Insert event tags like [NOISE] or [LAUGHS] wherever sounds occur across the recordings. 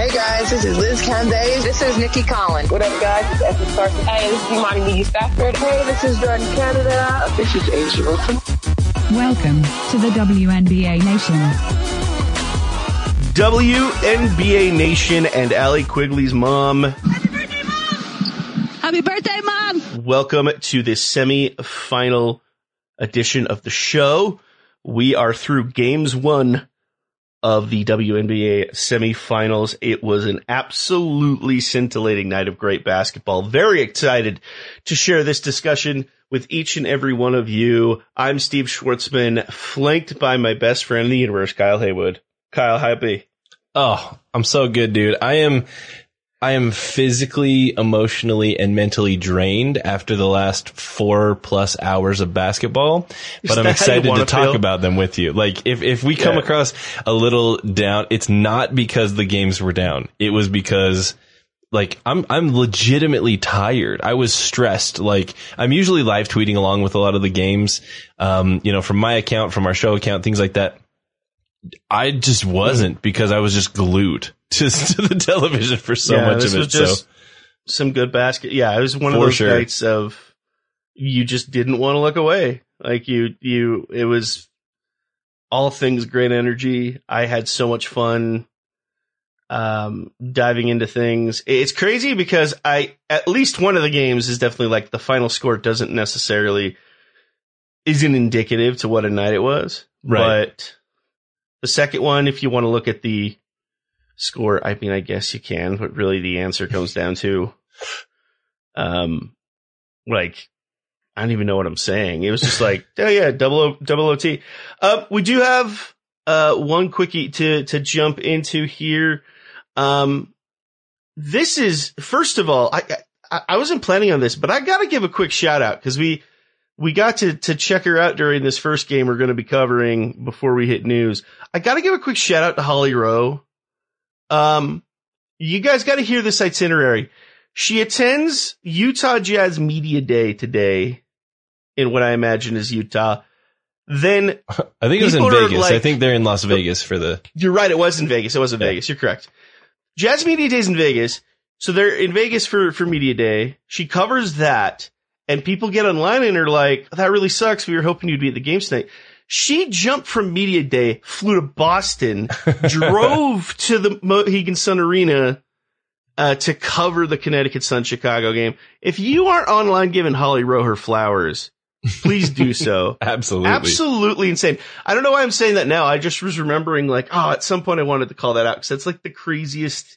Hey guys, this is Liz Cambage. This is Nikki Collins. What up, guys? It's Essence Carson. Hey, this is Imani McGee-Stafford. Hey, this is Jordan Canada. This is A'ja Wilson. Welcome to the WNBA Nation. WNBA Nation and Allie Quigley's mom. Happy birthday, Mom! Welcome to this semi-final edition of the show. We are through games one of the WNBA semifinals. It was an absolutely scintillating night of great basketball. Very excited to share this discussion with each and every one of you. I'm Steve Schwartzman, flanked by my best friend in the universe, Kyle Haywood. Kyle, happy. Oh, I'm so good, dude. I am I am physically, emotionally, and mentally drained after the last four plus hours of basketball, but I'm excited to talk feel? about them with you. Like, if, if we come Yeah. across a little down, it's not because the games were down. It was because like I'm I'm legitimately tired. I was stressed. Like I'm usually live tweeting along with a lot of the games, um, you know, from my account, from our show account, things like that. I just wasn't because I was just glued [LAUGHS] to, to the television for so Yeah, much of was it. just so some good basket. Yeah, it was one of those sure. nights of you just didn't want to look away. Like you, you, it was all things great energy. I had so much fun, um, diving into things. It's crazy because I, at least one of the games is definitely like the final score doesn't necessarily, isn't indicative to what a night it was. Right. But the second one, if you want to look at the score, I mean, I guess you can, but really the answer comes down to, um, like, I don't even know what I'm saying. It was just like, [LAUGHS] oh yeah, double O, double OT. Uh, we do have, uh, one quickie to, to jump into here. Um, this is, first of all, I, I, I wasn't planning on this, but I gotta give a quick shout out because we, we got to, to check her out during this first game we're going to be covering before we hit news. I got to give a quick shout out to Holly Rowe. Um, you guys got to hear this itinerary. She attends Utah Jazz Media Day today in what I imagine is Utah. Then I think it was in Vegas. I think they're in Las Vegas for the. you're right. It was in Vegas. It was in Yeah. Vegas. You're correct. Jazz Media Day's in Vegas. So they're in Vegas for, for Media Day. She covers that and people get online and are like, that really sucks. We were hoping you'd be at the game tonight. She jumped from Media Day, flew to Boston, [LAUGHS] drove to the Mohegan Sun Arena, uh, to cover the Connecticut Sun Chicago game. If you aren't online giving Holly Rowe her flowers, please do so. [LAUGHS] Absolutely. Absolutely insane. I don't know why I'm saying that now. I just was remembering like, oh, at some point I wanted to call that out because that's like the craziest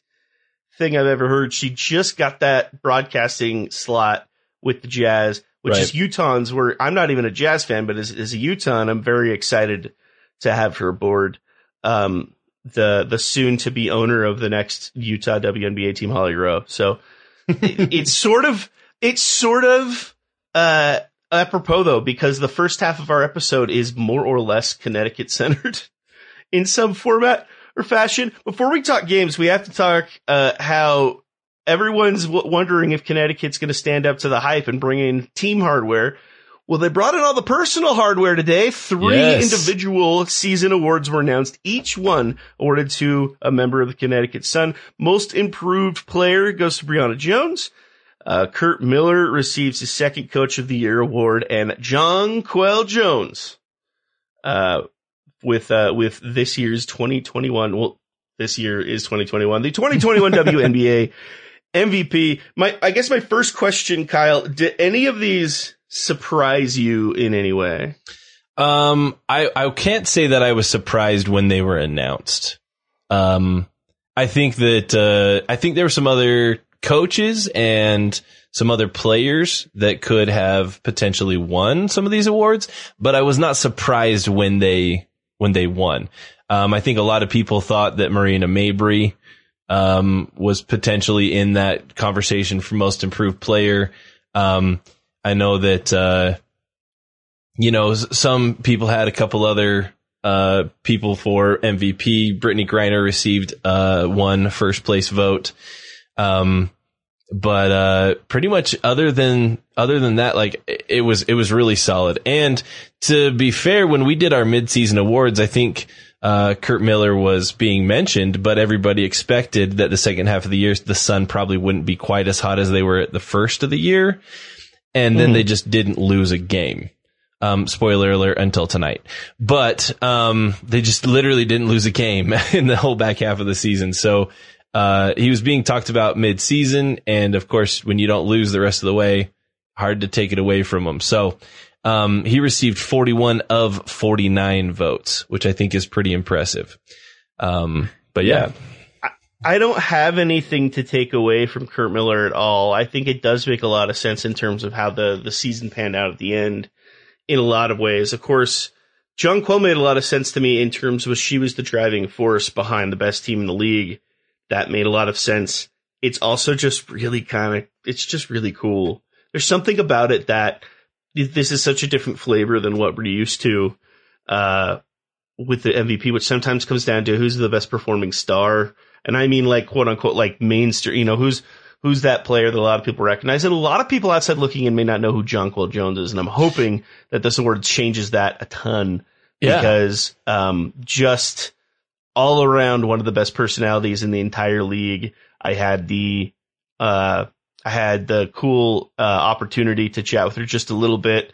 thing I've ever heard. She just got that broadcasting slot with the Jazz, which is Right. Utahns where I'm not even a Jazz fan, but as, as a Utahn, I'm very excited to have her aboard. Um, the, the soon to be owner of the next Utah WNBA team, Holly Rowe. So it- [LAUGHS] it's sort of, it's sort of, uh, apropos though, because the first half of our episode is more or less Connecticut centered [LAUGHS] in some format or fashion. Before we talk games, we have to talk, uh, how everyone's w- wondering if Connecticut's going to stand up to the hype and bring in team hardware. Well, they brought in all the personal hardware today. Three Yes. individual season awards were announced, each one awarded to a member of the Connecticut Sun. Most improved player goes to Brionna Jones. Uh, Curt Miller receives his second Coach of the Year award, and Jonquel Jones, uh, with uh, with this year's 2021. Well, this year is 2021. The 2021 [LAUGHS] WNBA MVP. My, I guess my first question, Kyle, did any of these surprise you in any way? Um, I, I can't say that I was surprised when they were announced. Um, I think that, uh, I think there were some other coaches and some other players that could have potentially won some of these awards, but I was not surprised when they, when they won. Um, I think a lot of people thought that Marina Mabrey, um, was potentially in that conversation for most improved player. Um, I know that, uh, you know, some people had a couple other uh, people for MVP. Brittney Griner received uh, one first place vote. Um, but uh, pretty much other than other than that, like it was it was really solid. And to be fair, when we did our midseason awards, I think uh, Curt Miller was being mentioned, but everybody expected that the second half of the year, the Sun probably wouldn't be quite as hot as they were at the first of the year. And then mm. they just didn't lose a game. Um, spoiler alert until tonight, but, um, they just literally didn't lose a game [LAUGHS] in the whole back half of the season. So, uh, he was being talked about mid season. And of course, when you don't lose the rest of the way, hard to take it away from him. So, um, he received 41 of 49 votes, which I think is pretty impressive. Um, but yeah. yeah. I don't have anything to take away from Curt Miller at all. I think it does make a lot of sense in terms of how the, the season panned out at the end in a lot of ways. Of course, Jonquel made a lot of sense to me in terms of she was the driving force behind the best team in the league. That made a lot of sense. It's also just really kind of, it's just really cool. There's something about it that this is such a different flavor than what we're used to, uh, with the MVP, which sometimes comes down to who's the best performing star. And I mean like quote unquote like mainstream, you know, who's, who's that player that a lot of people recognize. And a lot of people outside looking in may not know who Jonquel Jones is. And I'm hoping that this award changes that a ton yeah. because, um, just all around one of the best personalities in the entire league. I had the, uh, I had the cool, uh, opportunity to chat with her just a little bit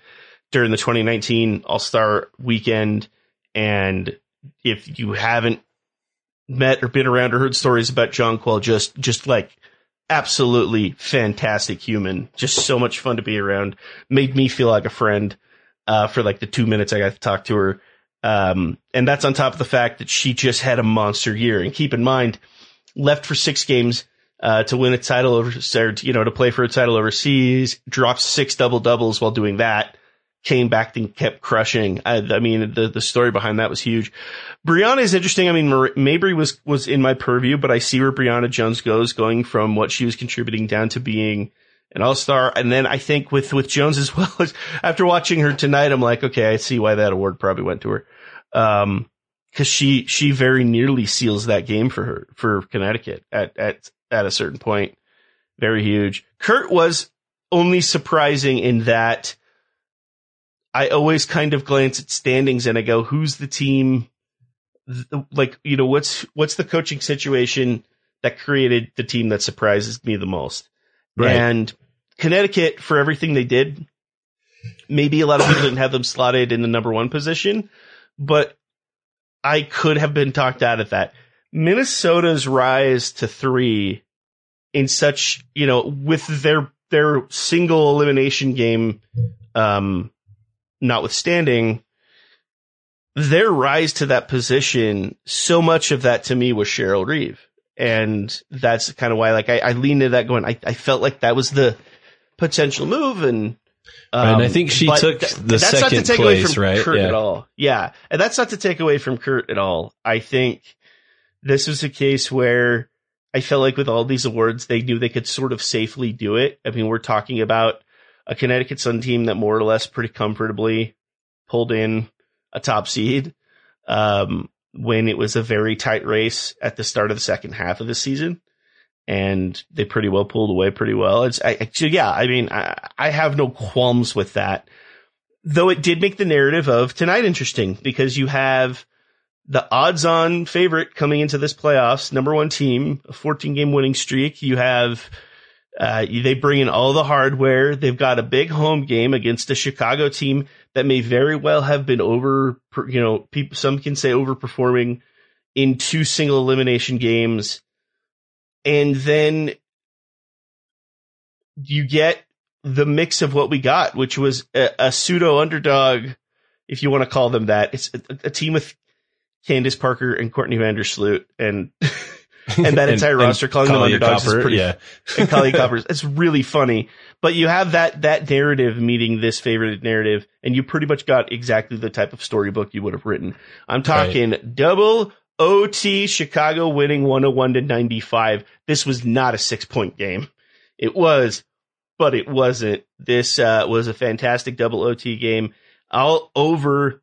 during the 2019 All Star weekend. And if you haven't met or been around or heard stories about Jonquel, just, just like absolutely fantastic human. Just so much fun to be around. Made me feel like a friend uh, for like the two minutes I got to talk to her. Um, and that's on top of the fact that she just had a monster year. And keep in mind, left for six games uh, to win a title over, you know, to play for a title overseas. Dropped six double doubles while doing that. Came back and kept crushing. I, I mean, the the story behind that was huge. Brionna is interesting. I mean, Mabrey was, was in my purview, but I see where Brionna Jones goes, going from what she was contributing down to being an all-star. And then I think with, with Jones as [LAUGHS] well, after watching her tonight, I'm like, okay, I see why that award probably went to her. Um, cause she, she very nearly seals that game for her, for Connecticut at, at, at a certain point. Very huge. Curt was only surprising in that I always kind of glance at standings and I go, who's the team like you know what's what's the coaching situation that created the team that surprises me the most right. and connecticut for everything they did maybe a lot of people didn't have them slotted in the number one position but i could have been talked out of that minnesota's rise to three in such you know with their their single elimination game um notwithstanding their rise to that position, so much of that to me was Cheryl Reeve. And that's kind of why, like, I, I leaned into that going, I, I felt like that was the potential move. And, um, and I um, think she took th- the that's second not to take place, away from right? Curt yeah. at all. Yeah. And that's not to take away from Curt at all. I think this was a case where I felt like with all these awards, they knew they could sort of safely do it. I mean, we're talking about a Connecticut Sun team that more or less pretty comfortably pulled in a top seed um, when it was a very tight race at the start of the second half of the season. And they pretty well pulled away pretty well. It's I, so yeah. I mean, I, I have no qualms with that, though. It did make the narrative of tonight interesting because you have the odds-on favorite coming into this playoffs, number one team, a 14 game winning streak. You have Uh, they bring in all the hardware. They've got a big home game against a Chicago team that may very well have been over, you know, people, some can say overperforming in two single elimination games. And then you get the mix of what we got, which was a, a pseudo underdog, if you want to call them that. It's a, a team with Candace Parker and Courtney Vandersloot and [LAUGHS] and [LAUGHS] that entire and, roster calling them underdogs Copper, is pretty yeah. and Kahleah Coppers. [LAUGHS] It's really funny. But you have that that narrative meeting this favorite narrative, and you pretty much got exactly the type of storybook you would have written. I'm talking right. double OT Chicago winning 101 to 95. This was not a six point game. It was, but it wasn't. This uh, was a fantastic double OT game. All over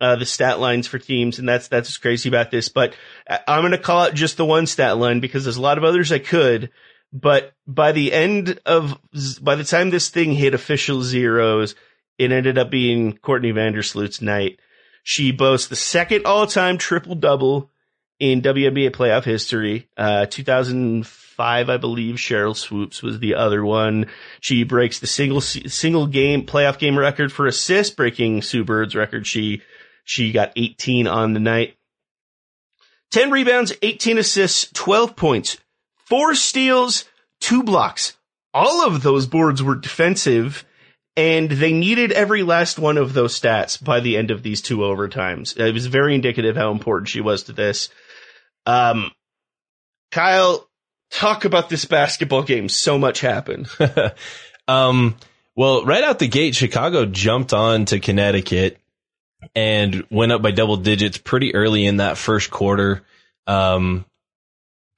uh, the stat lines for teams, and that's that's what's crazy about this. But I'm going to call out just the one stat line because there's a lot of others I could. But by the end of by the time this thing hit official zeros, it ended up being Courtney Vandersloot's night. She boasts the second all-time triple double in WNBA playoff history. Uh, 2005, I believe, Sheryl Swoopes was the other one. She breaks the single single game playoff game record for assists, breaking Sue Bird's record. She she got 18 on the night. 10 rebounds, 18 assists, 12 points, four steals, two blocks. All of those boards were defensive and they needed every last one of those stats by the end of these two overtimes. It was very indicative how important she was to this. Um, Kyle, talk about this basketball game. So much happened. [LAUGHS] um, well, right out the gate, Chicago jumped on to Connecticut and went up by double digits pretty early in that first quarter. Um,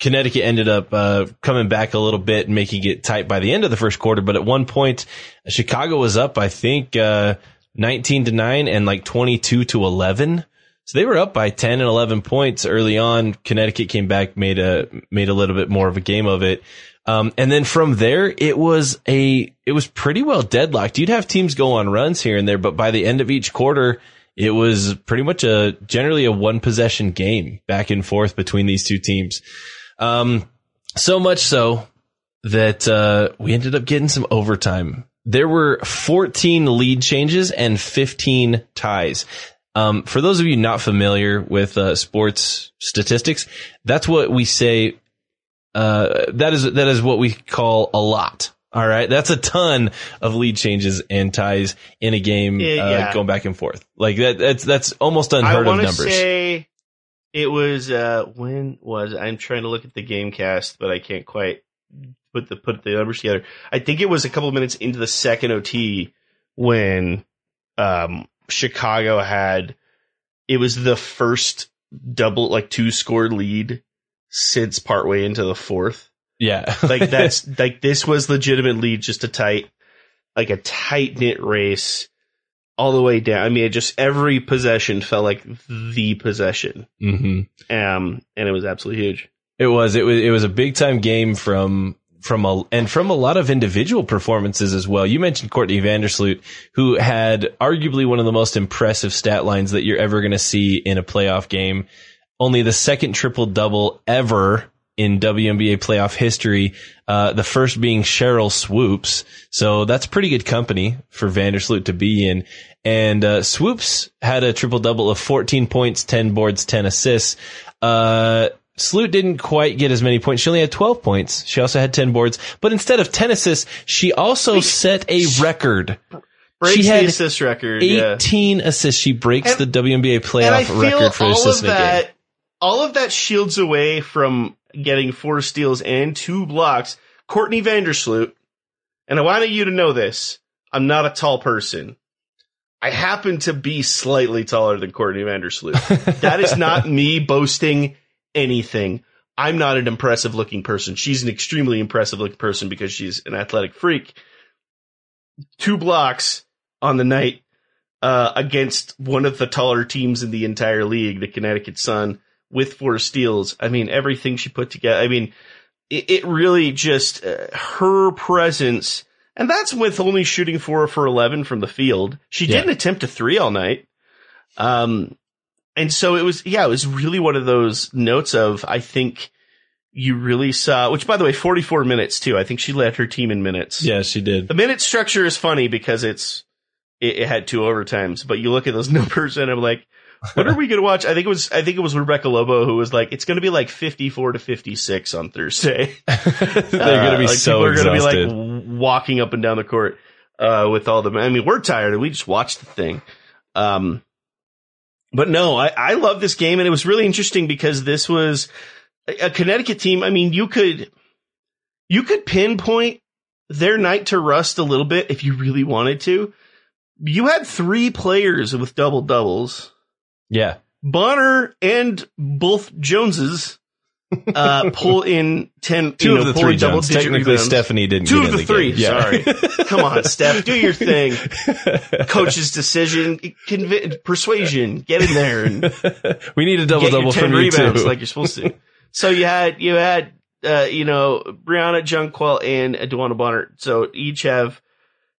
Connecticut ended up uh, coming back a little bit and making it tight by the end of the first quarter. But at one point, Chicago was up, I think, uh, 19 to 9 and like 22 to 11. So they were up by 10 and 11 points early on. Connecticut came back, made a, made a little bit more of a game of it. Um, and then from there, it was a, it was pretty well deadlocked. You'd have teams go on runs here and there, but by the end of each quarter, it was pretty much a generally a one possession game back and forth between these two teams. Um, so much so that uh, we ended up getting some overtime. There were 14 lead changes and 15 ties. Um, for those of you not familiar with uh, sports statistics, that's what we say. Uh, that is that is what we call a lot. All right, that's a ton of lead changes and ties in a game uh, yeah. going back and forth. Like that, that's that's almost unheard of numbers. Say it was uh, when was I'm trying to look at the game cast, but I can't quite put the put the numbers together. I think it was a couple minutes into the second OT when um, Chicago had it was the first double like two score lead since partway into the fourth. Yeah. [LAUGHS] like [LAUGHS] that's like this was legitimately just a tight like a tight knit race all the way down. I mean, it just every possession felt like the possession. Mm-hmm. Um, and it was absolutely huge. It was. It was. It was a big time game from from a and from a lot of individual performances as well. You mentioned Courtney Vandersloot, who had arguably one of the most impressive stat lines that you're ever going to see in a playoff game. Only the second triple double ever in WNBA playoff history. Uh, the first being Sheryl Swoopes. So that's pretty good company for Vandersloot to be in. And, uh, Swoopes had a triple double of 14 points, 10 boards, 10 assists. Uh, Sloot didn't quite get as many points. She only had 12 points. She also had 10 boards, but instead of 10 assists, she also set a record. Breaks she had the assist record. 18 yeah. assists. She breaks And- the WNBA playoff record for all assists of in a game. all of that shields away from getting four steals and two blocks. Courtney Vandersloot, and I wanted you to know this. I'm not a tall person. I happen to be slightly taller than Courtney Vandersloot. [LAUGHS] that is not me boasting anything. I'm not an impressive looking person. She's an extremely impressive looking person because she's an athletic freak. Two blocks on the night uh, against one of the taller teams in the entire league, the Connecticut Sun, with four steals. I mean, everything she put together. I mean, it, it really just uh, her presence, and that's with only shooting four for eleven from the field. She Yeah. didn't attempt a three all night. Um, and so it was, yeah, it was really one of those notes of, I think you really saw, which by the way, 44 minutes too. I think she led her team in minutes. Yeah, she did. The minute structure is funny because it's, it, it had two overtimes, but you look at those [LAUGHS] numbers and I'm like, what are [LAUGHS] we going to watch? I think it was, I think it was Rebecca Lobo who was like, it's going to be like 54 to 56 on Thursday. [LAUGHS] They're going to be Uh, like so are going to be like walking up and down the court uh, with all the. I mean, we're tired and we just watched the thing. Um, but no, I, I love this game and it was really interesting because this was a, a Connecticut team. I mean, you could you could pinpoint their night to rust a little bit if you really wanted to. You had three players with double doubles. Yeah. Bonner and both Joneses uh, [LAUGHS] pull in ten. Two you know, of the three double Jones. Technically, rebounds. Stephanie didn't Two get of in the three. Yeah. Sorry. [LAUGHS] Come on, Steph, do your thing. [LAUGHS] Coach's decision, convi- persuasion, get in there and we need a double double 10 from you rebounds too. like you're supposed to. so you had you had uh, you know Brionna Jonquel and DeWanna Bonner. So each have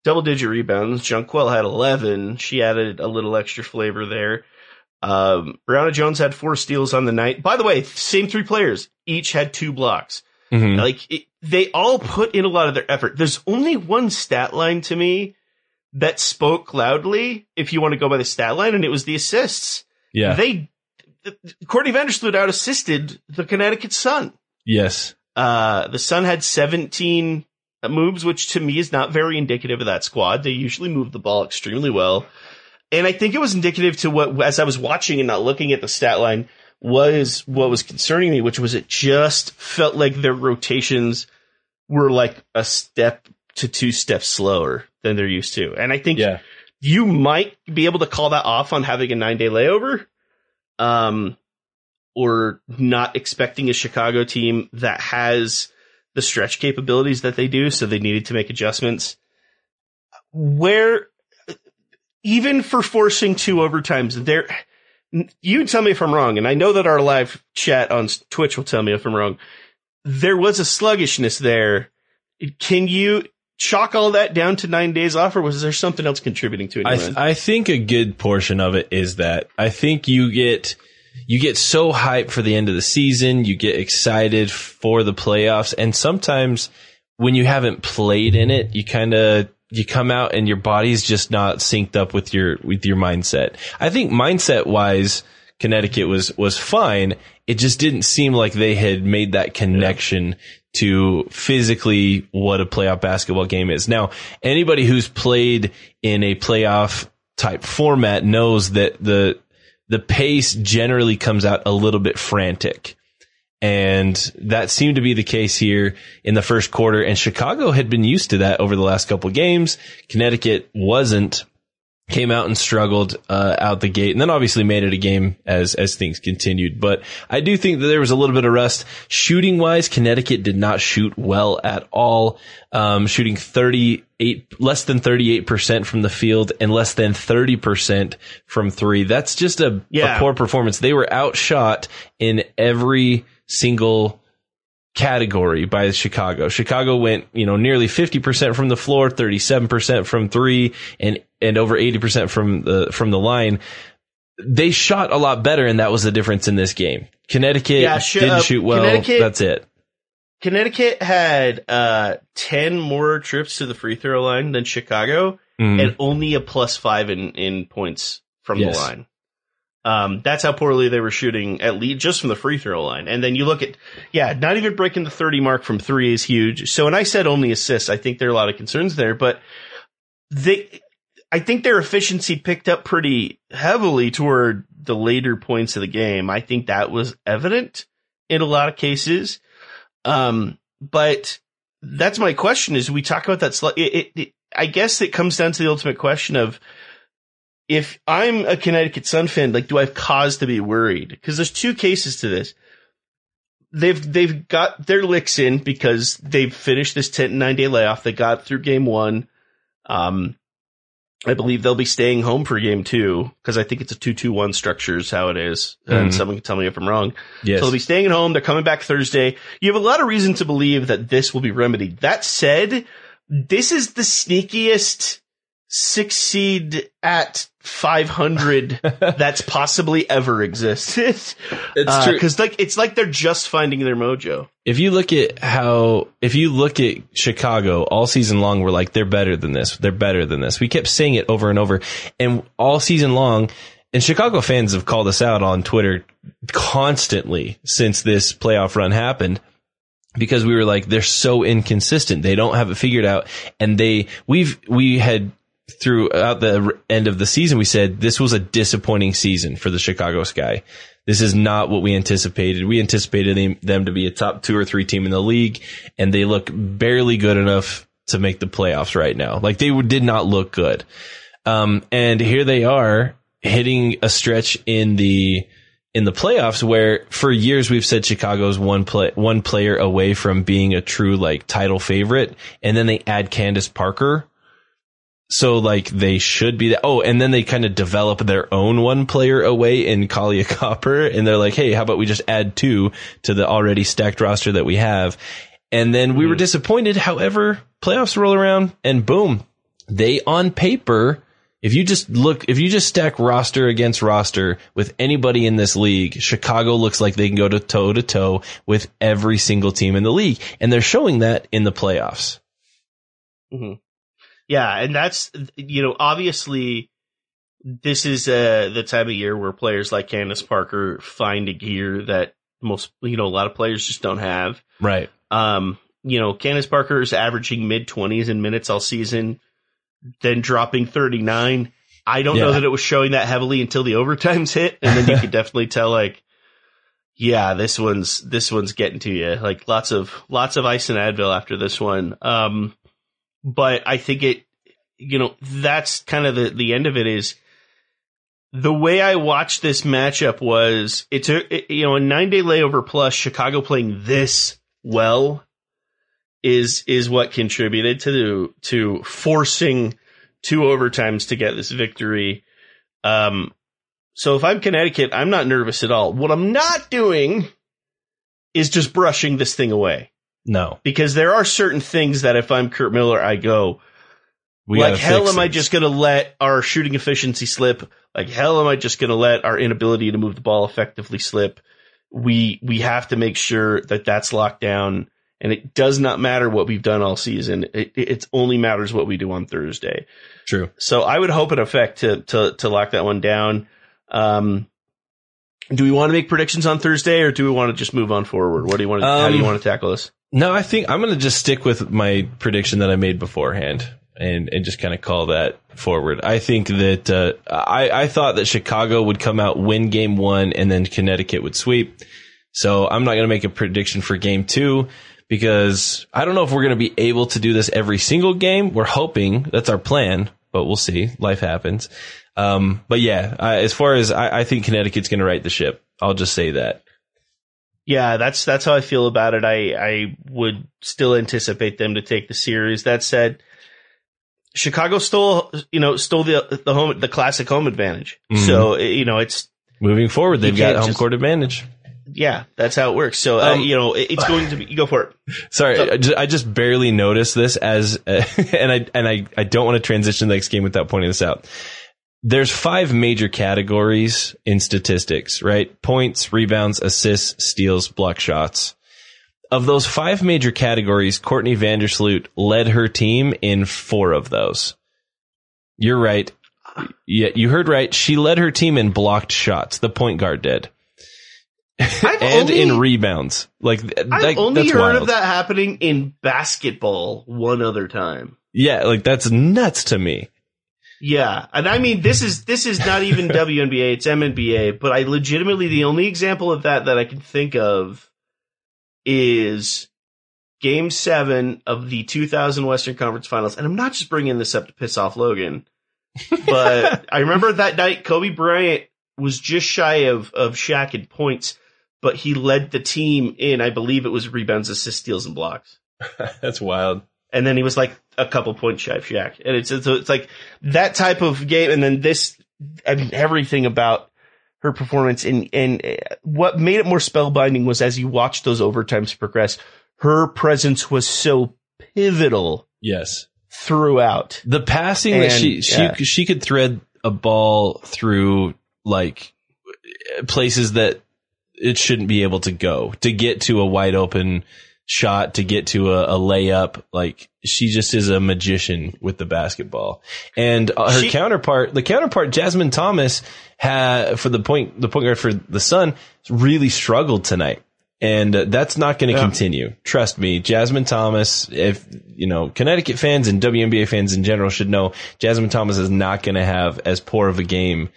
double digit rebounds. Jonquel had 11. She added a little extra flavor there. Um, Brionna Jones had four steals on the night. By the way, same three players each had two blocks. Mhm. Like it, they all put in a lot of their effort. There's only one stat line to me that spoke loudly, if you want to go by the stat line, and it was the assists. Yeah. They, Courtney Vandersloot out assisted the Connecticut Sun. yes. Uh, the Sun had 17 moves, which to me is not very indicative of that squad. They usually move the ball extremely well. And I think it was indicative to what, as I was watching and not looking at the stat line, was what was concerning me, which was it just felt like their rotations were like a step to two steps slower than they're used to. And I think Yeah. you might be able to call that off on having a nine day layover. Um, or not expecting a Chicago team that has the stretch capabilities that they do. So they needed to make adjustments where even for forcing two overtimes there, you tell me if I'm wrong. And I know that our live chat on Twitch will tell me if I'm wrong. There was a sluggishness there. Can you chalk all that down to nine days off or was there something else contributing to it? I, th- I think a good portion of it is that I think you get you get so hyped for the end of the season, you get excited for the playoffs, and sometimes when you haven't played in it, you kind of you come out and your body's just not synced up with your with your mindset. I think mindset wise, Connecticut was was fine. It just didn't seem like they had made that connection to physically what a playoff basketball game is. Now, anybody who's played in a playoff type format knows that the the pace generally comes out a little bit frantic. And that seemed to be the case here in the first quarter. And Chicago had been used to that over the last couple of games. Connecticut wasn't. Came out and struggled uh, out the gate, and then obviously made it a game as as things continued. But I do think that there was a little bit of rust shooting wise. Connecticut did not shoot well at all, um, shooting thirty eight less than thirty eight percent from the field and less than thirty percent from three. That's just a, Yeah. a poor performance. They were outshot in every single category by Chicago. Chicago went, you know, nearly 50% from the floor, 37% from three and, and over 80% from the, from the line. They shot a lot better and that was the difference in this game. Connecticut Yeah, sh- didn't uh, shoot well. That's it. Connecticut had uh, 10 more trips to the free throw line than Chicago Mhm. and only a plus five in, in points from Yes. the line. Um, that's how poorly they were shooting at least just from the free throw line. And then you look at, yeah, not even breaking the 30 mark from three is huge. So, and I said only assists. I think there are a lot of concerns there, but they, I think their efficiency picked up pretty heavily toward the later points of the game. I think that was evident in a lot of cases. Um, but that's my question is we talk about that. Sl- it, it, it, I guess it comes down to the ultimate question of if I'm a Connecticut Sun fan, like, do I have cause to be worried? Because there's two cases to this. They've they've got their licks in because they've finished this 10 9 day layoff. They got through game one. Um, I believe they'll be staying home for game two because I think it's a two two one structure is how it is. And Mhm. someone can tell me if I'm wrong. Yes. So they'll be staying at home. They're coming back Thursday. You have a lot of reason to believe that this will be remedied. That said, this is the sneakiest six seed at 500 [LAUGHS] that's possibly ever existed. [LAUGHS] It's uh, true. Cause like, it's like they're just finding their mojo. If you look at how, if you look at Chicago all season long, we're like, they're better than this. They're better than this. We kept saying it over and over. And all season long, and Chicago fans have called us out on Twitter constantly since this playoff run happened because we were like, they're so inconsistent. They don't have it figured out. And they, we've, we had throughout the end of the season, we said this was a disappointing season for the Chicago Sky. This is not what we anticipated. We anticipated them- to be a top two or three team in the league, and they look barely good enough to make the playoffs right now. Like they did not look good. Um, and here they are hitting a stretch in the in the playoffs where for years we've said Chicago's one play one player away from being a true like title favorite, and then they add Candace Parker. So like they should be that. Oh, and then they kind of develop their own one player away in Kahleah [LAUGHS] Copper, and they're like, hey, how about we just add two to the already stacked roster that we have? And then we were disappointed. However, playoffs roll around, and boom, they on paper. If you just look, if you just stack roster against roster with anybody in this league, Chicago looks like they can go to toe to toe with every single team in the league. And they're showing that in the playoffs. hmm Yeah, and that's you know obviously this is uh, the time of year where players like Candace Parker find a gear that most you know a lot of players just don't have. Right. Um, you know, Candace Parker is averaging mid twenties in minutes all season, then dropping thirty nine. I don't know that it was showing that heavily until the overtimes hit, and then you could [LAUGHS] definitely tell like, yeah, this one's this one's getting to you. Like lots of lots of ice and Advil after this one. Um, but I think it, you know, that's kind of the the end of it is the way I watched this matchup was it's a it- you know a nine day layover plus Chicago playing this well is is what contributed to to forcing two overtimes to get this victory. Um, so if I'm Connecticut, I'm not nervous at all. What I'm not doing is just brushing this thing away No. because there are certain things that if I'm Curt Miller, I go, We like hell am I just going to let our shooting efficiency slip? Like hell am I just going to let our inability to move the ball effectively slip? We we have to make sure that that's locked down, and it does not matter what we've done all season. It it only matters what we do on Thursday. True. So I would hope in effect to to to lock that one down. Um, do we want to make predictions on Thursday, or do we want to just move on forward? What do you want? To, how do you Um, want to tackle this? No, I think I'm going to just stick with my prediction that I made beforehand and, and just kind of call that forward. I think that, uh, I, I thought that Chicago would come out, win game one, and then Connecticut would sweep. So I'm not going to make a prediction for game two because I don't know if we're going to be able to do this every single game. We're hoping that's our plan, but we'll see. Life happens. Um, but yeah, I, as far as I, I think Connecticut's going to right the ship, I'll just say that. Yeah, that's that's how I feel about it. I I would still anticipate them to take the series. That said, Chicago stole you know stole the the home the classic home advantage. Mhm. So you know it's Moving forward, they've got home just- court advantage. yeah that's how it works. So uh, Um, you know it, it's going to be you go for it. [LAUGHS] Sorry, So- I, just, I just barely noticed this as, [LAUGHS] and I and I I don't want to transition the next game without pointing this out. There's five major categories in statistics, right? Points, rebounds, assists, steals, block shots. Of those five major categories, Courtney Vandersloot led her team in four of those. You're right. Yeah, you heard right. She led her team in blocked shots. The point guard did. I've [LAUGHS] and only, in rebounds. Like, I've only that's heard wild. of that happening in basketball one other time. Yeah, like that's nuts to me. Yeah, and I mean this is this is not even [LAUGHS] WNBA, it's MNBA, but I legitimately the only example of that that I can think of is game 7 of the 2000 Western Conference Finals. And I'm not just bringing this up to piss off Logan, but [LAUGHS] I remember that night Kobe Bryant was just shy of of Shaq in points, but he led the team in I believe it was rebounds, assists, steals and blocks [LAUGHS] That's wild. and then he was like a couple points shy of Shaq. And it's, it's it's like that type of game. And then this, I mean, everything about her performance and and uh, what made it more spellbinding was as you watched those overtimes progress, her presence was so pivotal Yes. throughout. The passing that she she yeah. she could thread a ball through like places that it shouldn't be able to go to get to a wide open shot to get to a, a layup like she just is a magician with the basketball and uh, her She- counterpart the counterpart Jasmine Thomas had for the point the point guard for the Sun really struggled tonight and uh, that's not going to Yeah. continue. Trust me, Jasmine Thomas. If you know Connecticut fans and WNBA fans in general should know, Jasmine Thomas is not going to have as poor of a game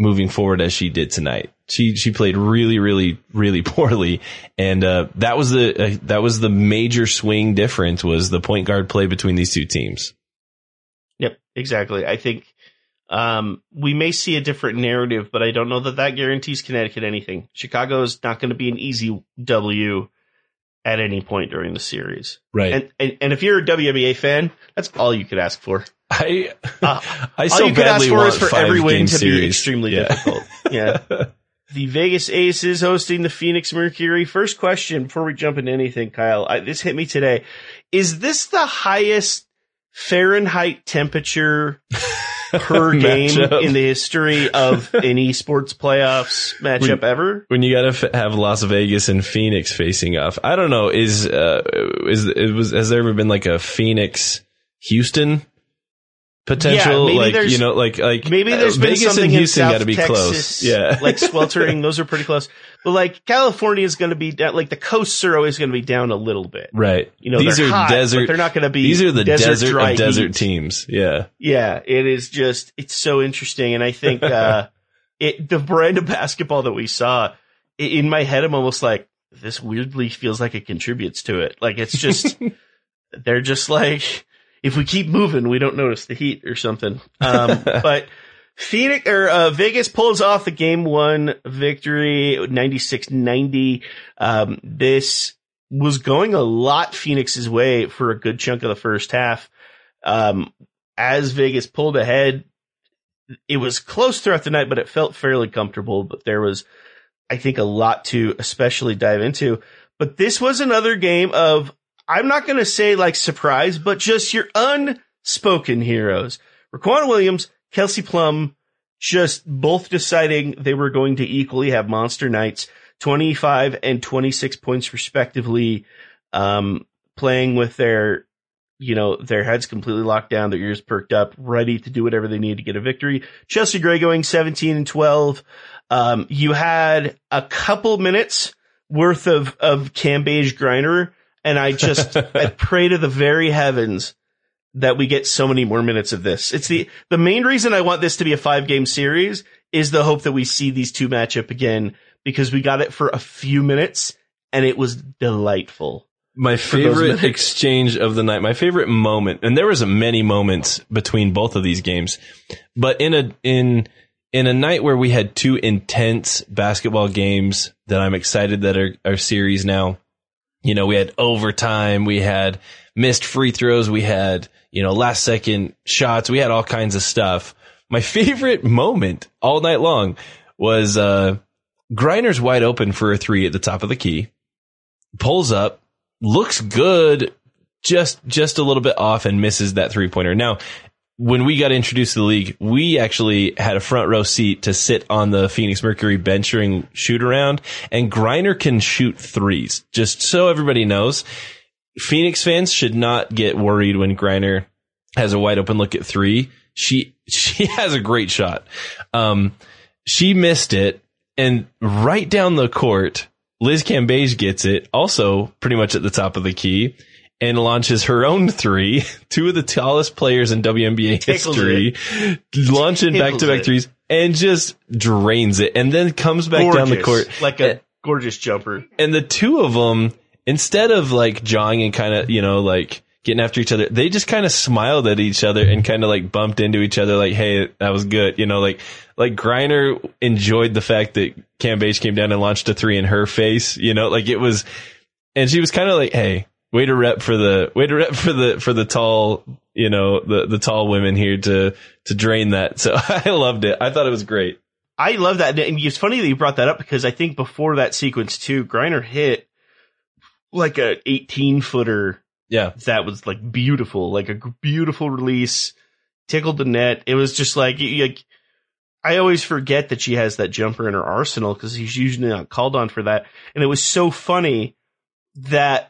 moving forward as she did tonight. She she played really really really [LAUGHS] poorly, and uh, that was the uh, that was the major swing difference was the point guard play between these two teams. Yep, exactly. I think um, we may see a different narrative, but I don't know that that guarantees Connecticut anything. Chicago is not going to be an easy W at any point during the series. Right. And, and and if you're a WNBA fan, that's all you could ask for. I Uh, I all so you could ask for want is for every win to be extremely Yeah. difficult. Yeah. [LAUGHS] the Vegas Aces hosting the Phoenix Mercury. First question before we jump into anything, Kyle. I, this hit me today. Is this the highest Fahrenheit temperature [LAUGHS] per game in the history of an esports playoffs matchup ever? when you got to f- have Las Vegas and Phoenix facing off. I don't know. Is uh, is it was has there ever been like a Phoenix Houston potential? maybe like you know, like like Maybe uh, been Vegas something and Houston got to be Texas, close. Yeah, [LAUGHS] like sweltering. Those are pretty close. But like California is going to be down. Like the coasts are always going to be down a little bit. right. You know, these they're are hot, but desert. they're not going to be. These are the desert, desert, desert teams. Yeah, Yeah, it is just it's so interesting, and I think uh, [LAUGHS] it the brand of basketball that we saw in my head, I'm almost like this weirdly feels like it contributes to it. Like it's just [LAUGHS] they're just like if we keep moving, we don't notice the heat or something. Um, [LAUGHS] but Phoenix or uh, Vegas pulls off the game one victory, 96-90. Um, this was going a lot Phoenix's way for a good chunk of the first half. Um, as Vegas pulled ahead, it was close throughout the night, but it felt fairly comfortable. But there was, I think, a lot to especially dive into. But this was another game of, I'm not going to say like surprise, but just your unspoken heroes. Riquna Williams, Kelsey Plum, just both deciding they were going to equally have monster nights, 25 and 26 points respectively, um, playing with their, you know, their heads completely locked down, their ears perked up, ready to do whatever they need to get a victory. Chelsea Gray going 17 and 12. Um, you had a couple minutes worth of, of Cambage Griner. And I just, I [LAUGHS] pray to the very heavens that we get so many more minutes of this. It's the, the main reason I want this to be a five game series is the hope that we see these two match up again because we got it for a few minutes and it was delightful. my favorite exchange of the night, my favorite moment, and there was many moments between both of these games, but in a in in a night where we had two intense basketball games that I'm excited that are are series now. You know, we had overtime, we had missed free throws, we had you know last second shots, we had all kinds of stuff. My [LAUGHS] favorite moment all night long was uh Griner's wide open for a three at the top of the key pulls up, looks good, just just a little bit off and misses that three pointer. Now, when we got introduced to the league, we actually had a front row seat to sit on the Phoenix Mercury bench during shoot around, and Griner can shoot threes. Just so everybody knows, Phoenix fans should not get worried when Griner has a wide open look at three. She [LAUGHS] she has a great shot. Um, she missed it, and right down the court, Liz Cambage gets it, also pretty much at the top of the key, and launches her own three. [LAUGHS] Two of the tallest players in WNBA Tickles history launching back to back it. threes and just drains it, and then comes back down the court Like a gorgeous jumper. and the two of them, instead of like jawing and kind of, you know, like getting after each other, they just kind of smiled at each other and kind of like bumped into each other, like, "Hey, that was good," you know, like like Griner enjoyed the fact that Cambage came down and launched a three in her face, you know, like it was, and she was kind of like, "Hey." Way to rep for the way to rep for the for the tall you know the the tall women here to to drain that so [LAUGHS] I loved it I thought it was great I love that. And it's funny that you brought that up because I think before that sequence too, Griner hit like a 18 footer Yeah. that was like beautiful, like a beautiful release, tickled the net. It was just like, like I always forget that she has that jumper in her arsenal because he's usually not called on for that. And it was so funny that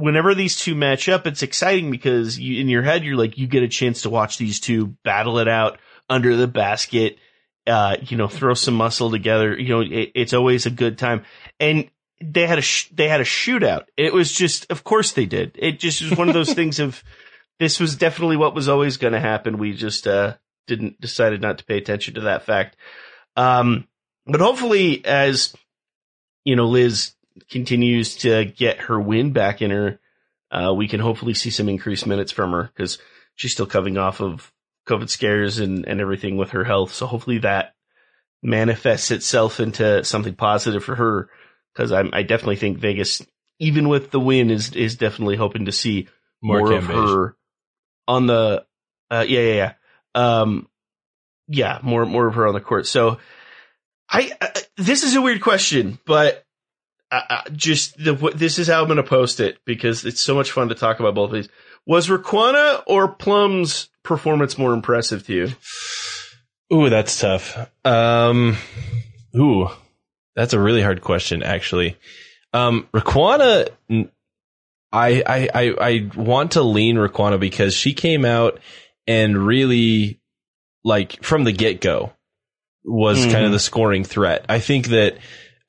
whenever these two match up, it's exciting because you, in your head, you're like, you get a chance to watch these two battle it out under the basket, uh, you know, throw some muscle together. You know, it, it's always a good time. And they had a, sh- they had a shootout. It was just, of course they did. It just was one of those [LAUGHS] things of, this was definitely what was always going to happen. We just, uh, didn't decided not to pay attention to that fact. Um, but hopefully as, you know, Liz continues to get her win back in her, uh, we can hopefully see some increased minutes from her because she's still coming off of COVID scares and, and everything with her health. So hopefully that manifests itself into something positive for her because I, I definitely think Vegas, even with the win, is is definitely hoping to see More more, of her on the. Uh, yeah, yeah, yeah. Um, yeah, more more of her on the court. So, I uh, this is a weird question, but just the this is how I'm going to post it because it's so much fun to talk about both of these. Was Riquna or Plum's performance more impressive to you? Ooh, that's tough. Um, ooh, that's a really hard question, actually. Um, Riquna, I, I, I, I want to lean Riquna because she came out and really, like, from the get go, was kind of Mhm. the scoring threat. I think that,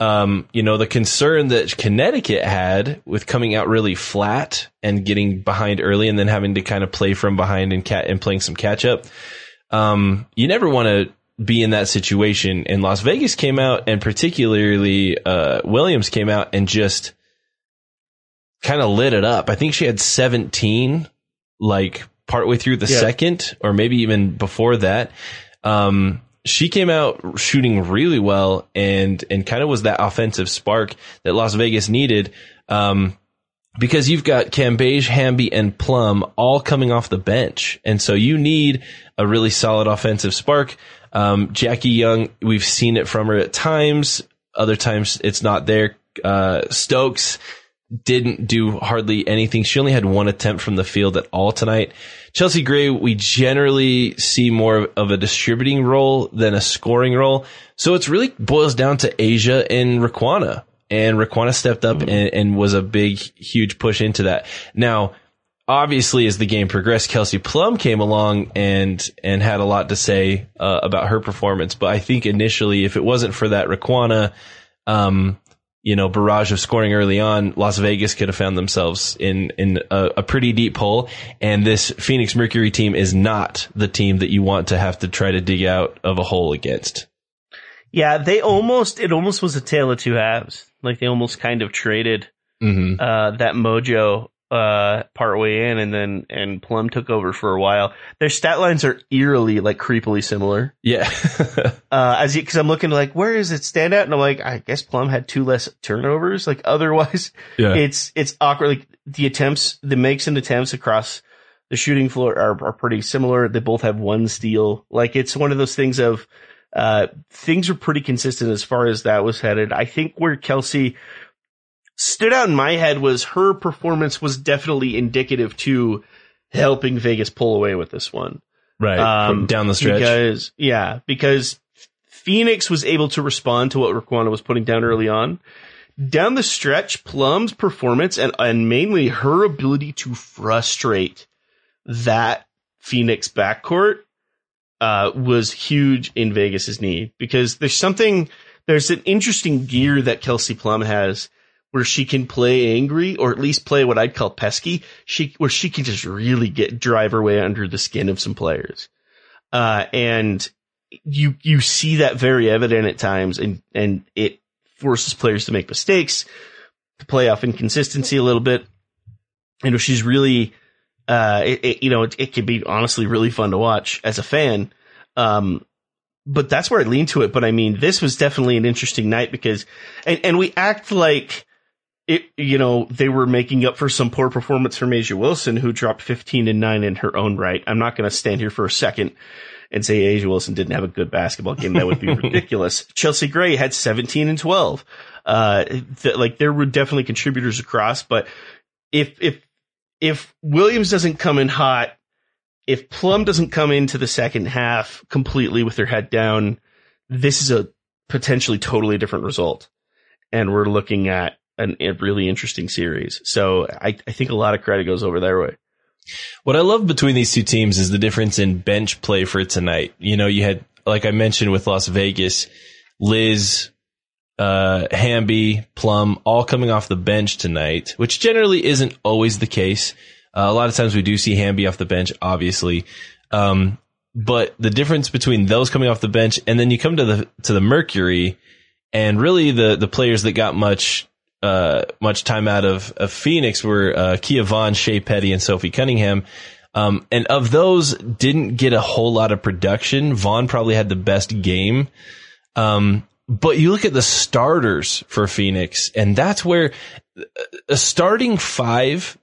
um, you know, the concern that Connecticut had with coming out really flat and getting behind early and then having to kind of play from behind and cat and playing some catch up um, you never want to be in that situation. And Las Vegas came out, and particularly uh, Williams came out and just kind of lit it up. I think she had 17, like partway through the Yeah. second, or maybe even before that. Um, she came out shooting really well and and kind of was that offensive spark that Las Vegas needed. Um, because you've got Cambage, Hamby, and Plum all coming off the bench. And so you need a really solid offensive spark. Um, Jackie Young, we've seen it from her at times. Other times it's not there. Uh, Stokes didn't do hardly anything. She only had one attempt from the field at all tonight. Chelsea Gray, we generally see more of a distributing role than a scoring role. So it's really boils down to A'ja and Riquna. And Riquna stepped up and, and was a big, huge push into that. Now, obviously, as the game progressed, Kelsey Plum came along and and had a lot to say uh, about her performance. But I think initially, if it wasn't for that Riquna, um, you know, barrage of scoring early on, Las Vegas could have found themselves in in a, a pretty deep hole. And this Phoenix Mercury team is not the team that you want to have to try to dig out of a hole against. Yeah, they almost it almost was a tale of two halves. Like they almost kind of traded Mm-hmm. uh, that mojo uh, partway in, and then and Plum took over for a while. Their stat lines are eerily like creepily similar. Yeah. [LAUGHS] Uh, as because I'm looking like where does it stand out, and I'm like I guess Plum had two less turnovers. Like otherwise, yeah. it's it's awkward. Like the attempts, the makes and attempts across the shooting floor are, are pretty similar. They both have one steal. Like it's one of those things of uh, things are pretty consistent as far as that was headed. I think where Kelsey stood out in my head was her performance was definitely indicative to helping Vegas pull away with this one. right. Um, down the stretch. Because, yeah, because Phoenix was able to respond to what Riquna was putting down early on. Down the stretch, Plum's performance and, and mainly her ability to frustrate that Phoenix backcourt uh, was huge in Vegas's need because there's something, there's an interesting gear that Kelsey Plum has where she can play angry or at least play what I'd call pesky. She, where she can just really get, drive her way under the skin of some players. Uh, and you, you see that very evident at times and, and it forces players to make mistakes, to play off inconsistency a little bit. You know, she's really, uh, it, it- you know, it, it can be honestly really fun to watch as a fan. Um, but that's where I lean to it. But I mean, this was definitely an interesting night because, and, and we act like it, you know, they were making up for some poor performance from A'ja Wilson, who dropped 15 and 9 in her own right. I'm not going to stand here for a second and say A'ja Wilson didn't have a good basketball game. That would be [LAUGHS] ridiculous. Chelsea Gray had 17 and 12. Uh, th- like there were definitely contributors across, but if, if, if Williams doesn't come in hot, if Plum doesn't come into the second half completely with their head down, this is a potentially totally different result. And we're looking at an, a really interesting series. So I, I think a lot of credit goes over their way. What I love between these two teams is the difference in bench play for tonight. You know, you had, like I mentioned with Las Vegas, Liz, uh, Hamby, Plum, all coming off the bench tonight, which generally isn't always the case. Uh, a lot of times we do see Hamby off the bench, obviously. Um, but the difference between those coming off the bench and then you come to the, to the Mercury and really the, the players that got much, uh, much time out of, of Phoenix were, uh, Kia Vaughn, Shey Peddy, and Sophie Cunningham. Um, and of those didn't get a whole lot of production. Vaughn probably had the best game. Um, but you look at the starters for Phoenix and that's where a starting five,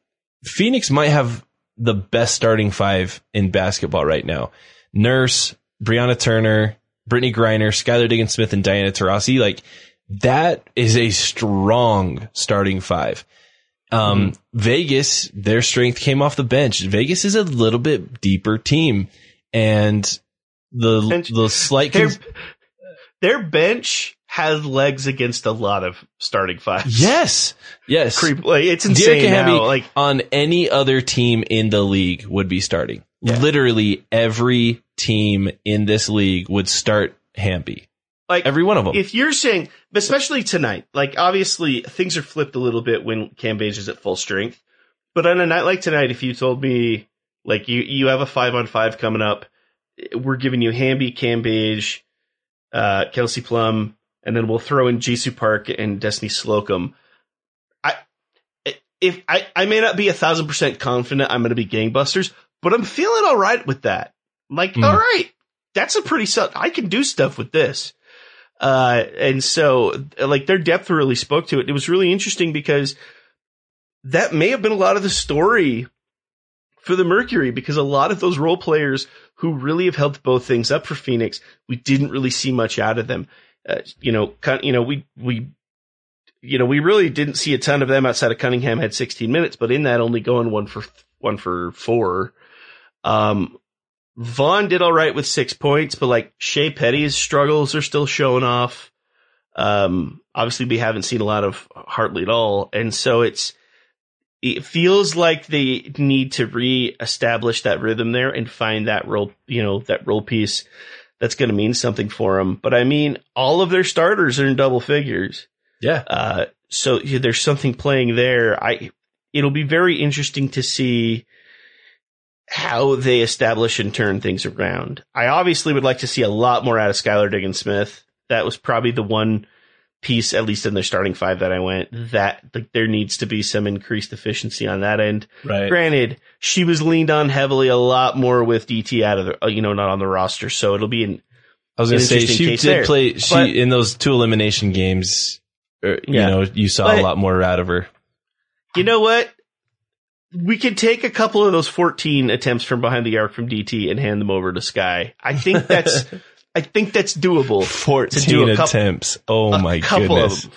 Phoenix might have the best starting five in basketball right now. Nurse, Brianna Turner, Brittney Griner, Skylar Diggins Smith, and Diana Taurasi. Like that is a strong starting five. Um, mm-hmm. Vegas, their strength came off the bench. Vegas is a little bit deeper team and the, the slight, cons- their bench has legs against a lot of starting fives. Yes. Yes. Creep, like, it's insane now. Like on any other team in the league would be starting. Yeah. Literally every team in this league would start Hamby. Like every one of them. If you're saying, especially tonight, like obviously things are flipped a little bit when Cambage is at full strength. But on a night like tonight, if you told me like you you have a five on five coming up, we're giving you Hamby, Cambage, uh, Kelsey Plum, and then we'll throw in JiSu Park and Destiny Slocum. I if I, I may not be a thousand percent confident I'm going to be gangbusters, but I'm feeling all right with that. I'm like, mm. all right, that's a pretty. I can do stuff with this. Uh, and so like their depth really spoke to it. It was really interesting because that may have been a lot of the story for the Mercury because a lot of those role players who really have helped both things up for Phoenix, we didn't really see much out of them. Uh, you know, you know, we, we, you know, we really didn't see a ton of them outside of Cunningham had 16 minutes, but in that only going one for, one for four. Um, Vaughn did all right with six points, but like Shey Peddy's struggles are still showing off. Um, obviously we haven't seen a lot of Hartley at all. And so it's, it feels like they need to re-establish that rhythm there and find that role, you know, that role piece that's going to mean something for them. But I mean, all of their starters are in double figures. Yeah. Uh, so yeah, there's something playing there. I, it'll be very interesting to see how they establish and turn things around. I obviously would like to see a lot more out of Skylar Diggins Smith. That was probably the one piece, at least in the starting five that I went, that like there needs to be some increased efficiency on that end. Right. Granted, she was leaned on heavily a lot more with DT out of the, uh, you know, not on the roster. So it'll be an, I was going to say she did there. play, she, but, in those two elimination games, er, you yeah. know, you saw but, a lot more out of her. You know what? We could take a couple of those 14 attempts from behind the arc from DT and hand them over to Sky. I think that's [LAUGHS] I think that's doable. 14 couple, attempts. Oh my goodness.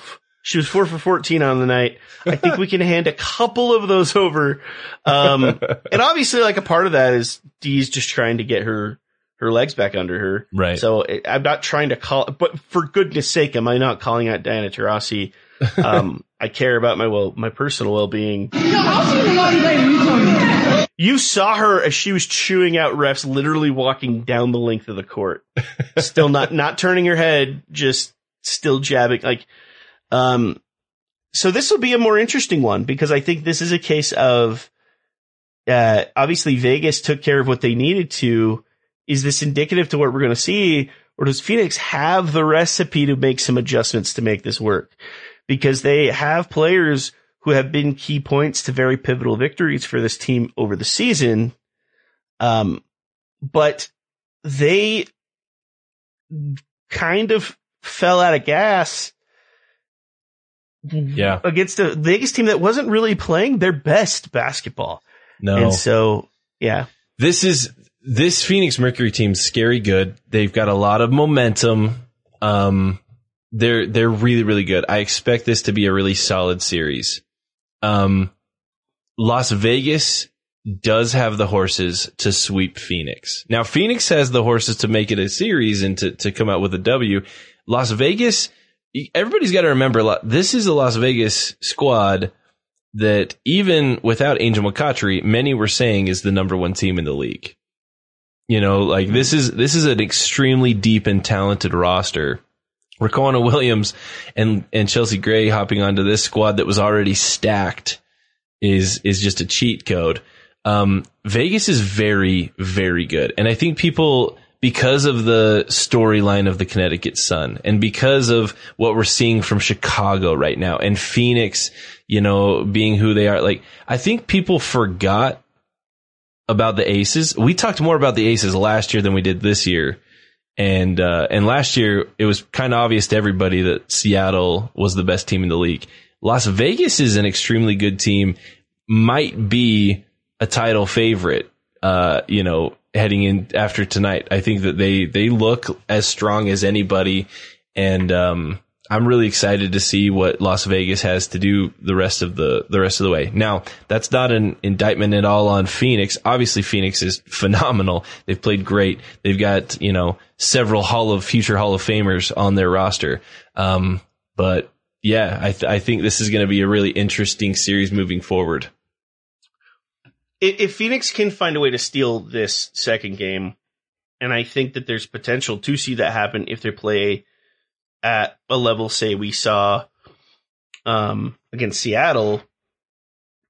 She was four for 14 on the night. I think we can hand a couple of those over. Um, [LAUGHS] and obviously like a part of that is Dee's just trying to get her, her legs back under her. Right. So I'm not trying to call, but for goodness sake, am I not calling out Diana Taurasi? Um, I care about my well, my personal well-being. You saw her as she was chewing out refs, literally walking down the length of the court, [LAUGHS] still not not turning her head, just still jabbing. Like, um, so this will be a more interesting one because I think this is a case of, uh, obviously Vegas took care of what they needed to. Is this indicative to what we're going to see, or does Phoenix have the recipe to make some adjustments to make this work? Because they have players who have been key points to very pivotal victories for this team over the season. Um, but they kind of fell out of gas. Yeah. Against a Vegas team that wasn't really playing their best basketball. No. And so, yeah. This is, this Phoenix Mercury team's scary good. They've got a lot of momentum. Um, they're, they're really, really good. I expect this to be a really solid series. Um, Las Vegas does have the horses to sweep Phoenix. Now, Phoenix has the horses to make it a series and to, to come out with a W. Las Vegas, everybody's got to remember, this is a Las Vegas squad that even without Angel McCoughtry, many were saying is the number one team in the league. You know, like this is this is an extremely deep and talented roster. Riquna Williams and and Chelsea Gray hopping onto this squad that was already stacked is is just a cheat code. Um, Vegas is very very good, and I think people because of the storyline of the Connecticut Sun and because of what we're seeing from Chicago right now and Phoenix, you know, being who they are. Like, I think people forgot about the Aces. We talked more about the Aces last year than we did this year. And uh, and last year it was kind of obvious to everybody that Seattle was the best team in the league. Las Vegas is an extremely good team, might be a title favorite. Uh, you know, heading in after tonight, I think that they they look as strong as anybody, and um, I'm really excited to see what Las Vegas has to do the rest of the the rest of the way. Now, that's not an indictment at all on Phoenix. Obviously, Phoenix is [LAUGHS] phenomenal. They've played great. They've got you know several Hall of future Hall of Famers on their roster. Um, but yeah, I th- I think this is going to be a really interesting series moving forward. If Phoenix can find a way to steal this second game, and I think that there's potential to see that happen if they play at a level, say we saw um, against Seattle,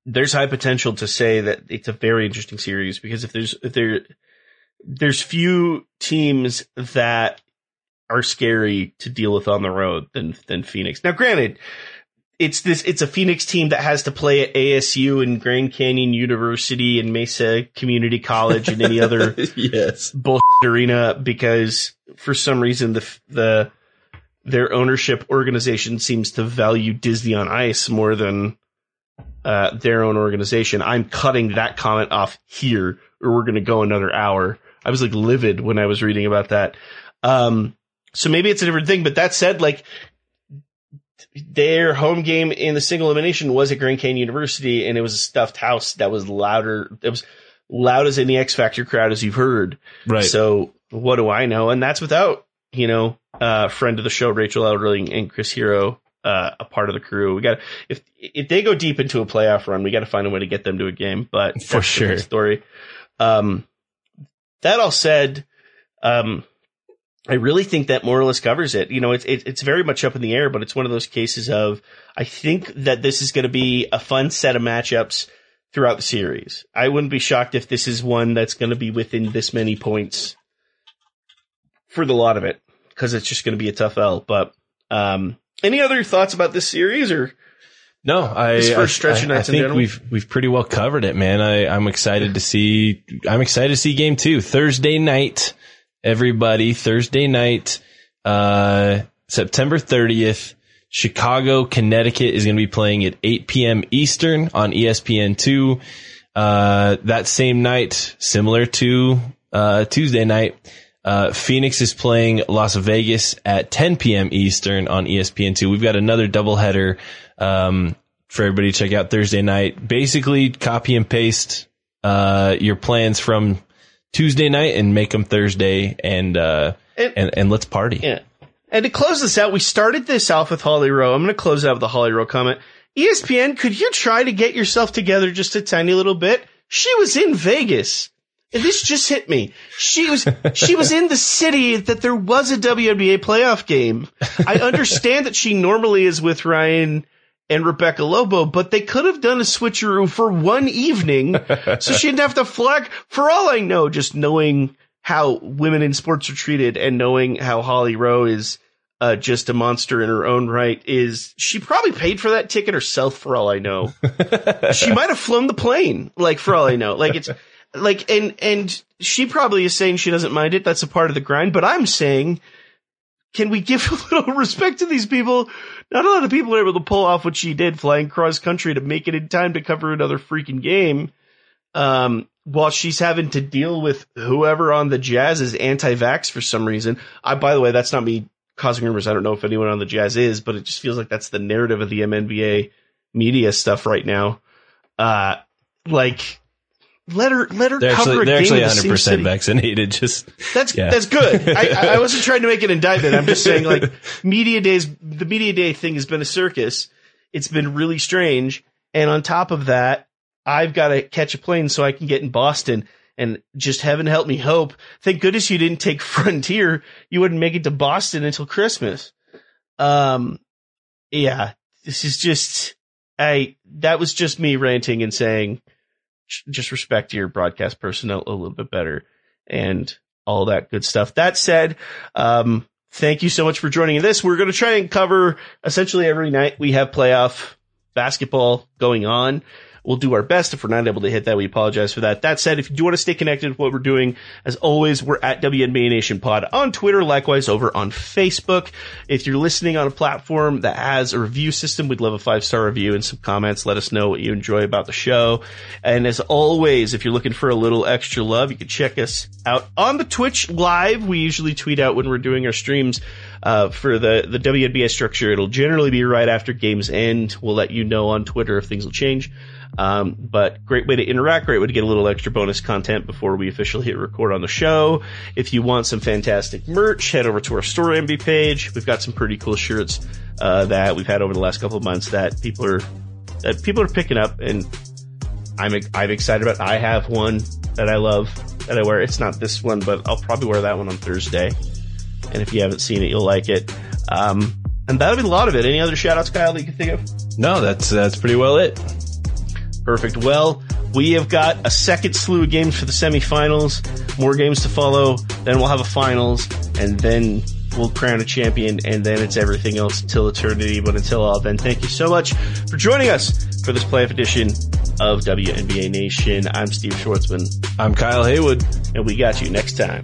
there's high potential to say that it's a very interesting series because if there's if there there's few teams that are scary to deal with on the road than than Phoenix. Now, granted, it's this it's a Phoenix team that has to play at ASU and Grand Canyon University and Mesa Community College and any other [LAUGHS] yes bullshit [LAUGHS] arena because for some reason the the their ownership organization seems to value Disney on Ice more than uh, their own organization. I'm cutting that comment off here, or we're going to go another hour. I was like livid when I was reading about that. Um, so maybe it's a different thing. But that said, like their home game in the single elimination was at Grand Canyon University, and it was a stuffed house that was louder. It was loud as any X Factor crowd as you've heard. Right. So what do I know? And that's without you know uh, friend of the show, Rachel Elderling and Chris Hero, uh, a part of the crew. We got if if they go deep into a playoff run, we got to find a way to get them to a game. But for sure, story. Um, that all said, um, I really think that more or less covers it. You know, it's it, it's very much up in the air, but it's one of those cases of I think that this is going to be a fun set of matchups throughout the series. I wouldn't be shocked if this is one that's going to be within this many points for the lot of it because it's just going to be a tough L. But um, any other thoughts about this series or? No, I, this first stretch I, I, I think we've we've pretty well covered it, man. I, I'm excited to see I'm excited to see game two Thursday night. Everybody, Thursday night, uh, September 30th, Chicago, Connecticut is going to be playing at 8 p.m. Eastern on ESPN two. Uh, that same night, similar to uh, Tuesday night, uh, Phoenix is playing Las Vegas at 10 p.m. Eastern on ESPN2. We've got another doubleheader um, for everybody to check out Thursday night. Basically, copy and paste uh, your plans from Tuesday night and make them Thursday, and uh, and, and, and let's party. Yeah. And to close this out, we started this off with Holly Rowe. I'm going to close out with the Holly Rowe comment. ESPN, could you try to get yourself together just a tiny little bit? She was in Vegas. This just hit me. She was she was in the city that there was a WNBA playoff game. I understand that she normally is with Ryan and Rebecca Lobo, but they could have done a switcheroo for one evening, so she didn't have to flag. For all I know, just knowing how women in sports are treated and knowing how Holly Rowe is uh, just a monster in her own right, is she probably paid for that ticket herself? For all I know, [LAUGHS] she might have flown the plane. Like for all I know, like it's like and and she probably is saying she doesn't mind it. That's a part of the grind. But i'm saying can we give [LAUGHS] a little respect to these people? Not a lot of people are able to pull off what she did flying cross country to make it in time to cover another freaking game um, while she's having to deal with whoever on the jazz is anti-vax for some reason. I by the way that's not me causing rumors. I don't know if anyone on the jazz is but it just feels like that's the narrative of the MNBA media stuff right now. Uh, like let her let her They're cover actually a they're game actually in the 100 same percent vaccinated. [LAUGHS] Just That's Yeah. that's good. [LAUGHS] I, I wasn't trying to make an indictment. I'm just saying like media days. The media day thing has been a circus. It's been really strange. And on top of that, I've got to catch a plane so I can get in Boston. And just heaven help me hope. Thank goodness you didn't take [LAUGHS] Frontier. You wouldn't make it to Boston until Christmas. Um, yeah, this is just, I, that was just me ranting and saying, just respect your broadcast personnel a little bit better and all that good stuff. That said, um, thank you so much for joining this. We're going to try and cover essentially every night we have playoff basketball going on. We'll do our best. If we're not able to hit that, we apologize for that. That said, if you do want to stay connected with what we're doing, as always, we're at WNBA Nation Pod on Twitter, likewise over on Facebook. If you're listening on a platform that has a review system, we'd love a five star review and some comments. Let us know what you enjoy about the show. And as always, if you're looking for a little extra love, you can check us out on the Twitch live. We usually tweet out when we're doing our streams. Uh, for the, the WNBA structure, it'll generally be right after games end. We'll let you know on Twitter if things will change. Um, but great way to interact, great way to get a little extra bonus content before we officially hit record on the show. If you want some fantastic merch, head over to our store MB page. We've got some pretty cool shirts, uh, that we've had over the last couple of months that people are, that people are picking up and I'm, I'm excited about. I have one that I love that I wear. It's not this one, but I'll probably wear that one on Thursday. And if you haven't seen it, you'll like it. Um, and that'll be a lot of it. Any other shout outs, Kyle, that you can think of? no, that's that's pretty well it. Perfect. Well, we have got a second slew of games for the semifinals, more games to follow, then we'll have a finals, and then we'll crown a champion, and then it's everything else until eternity. But until all then, thank you so much for joining us for this playoff edition of WNBA Nation. I'm Steve Schwartzman, I'm Kyle Haywood. and we got you next time.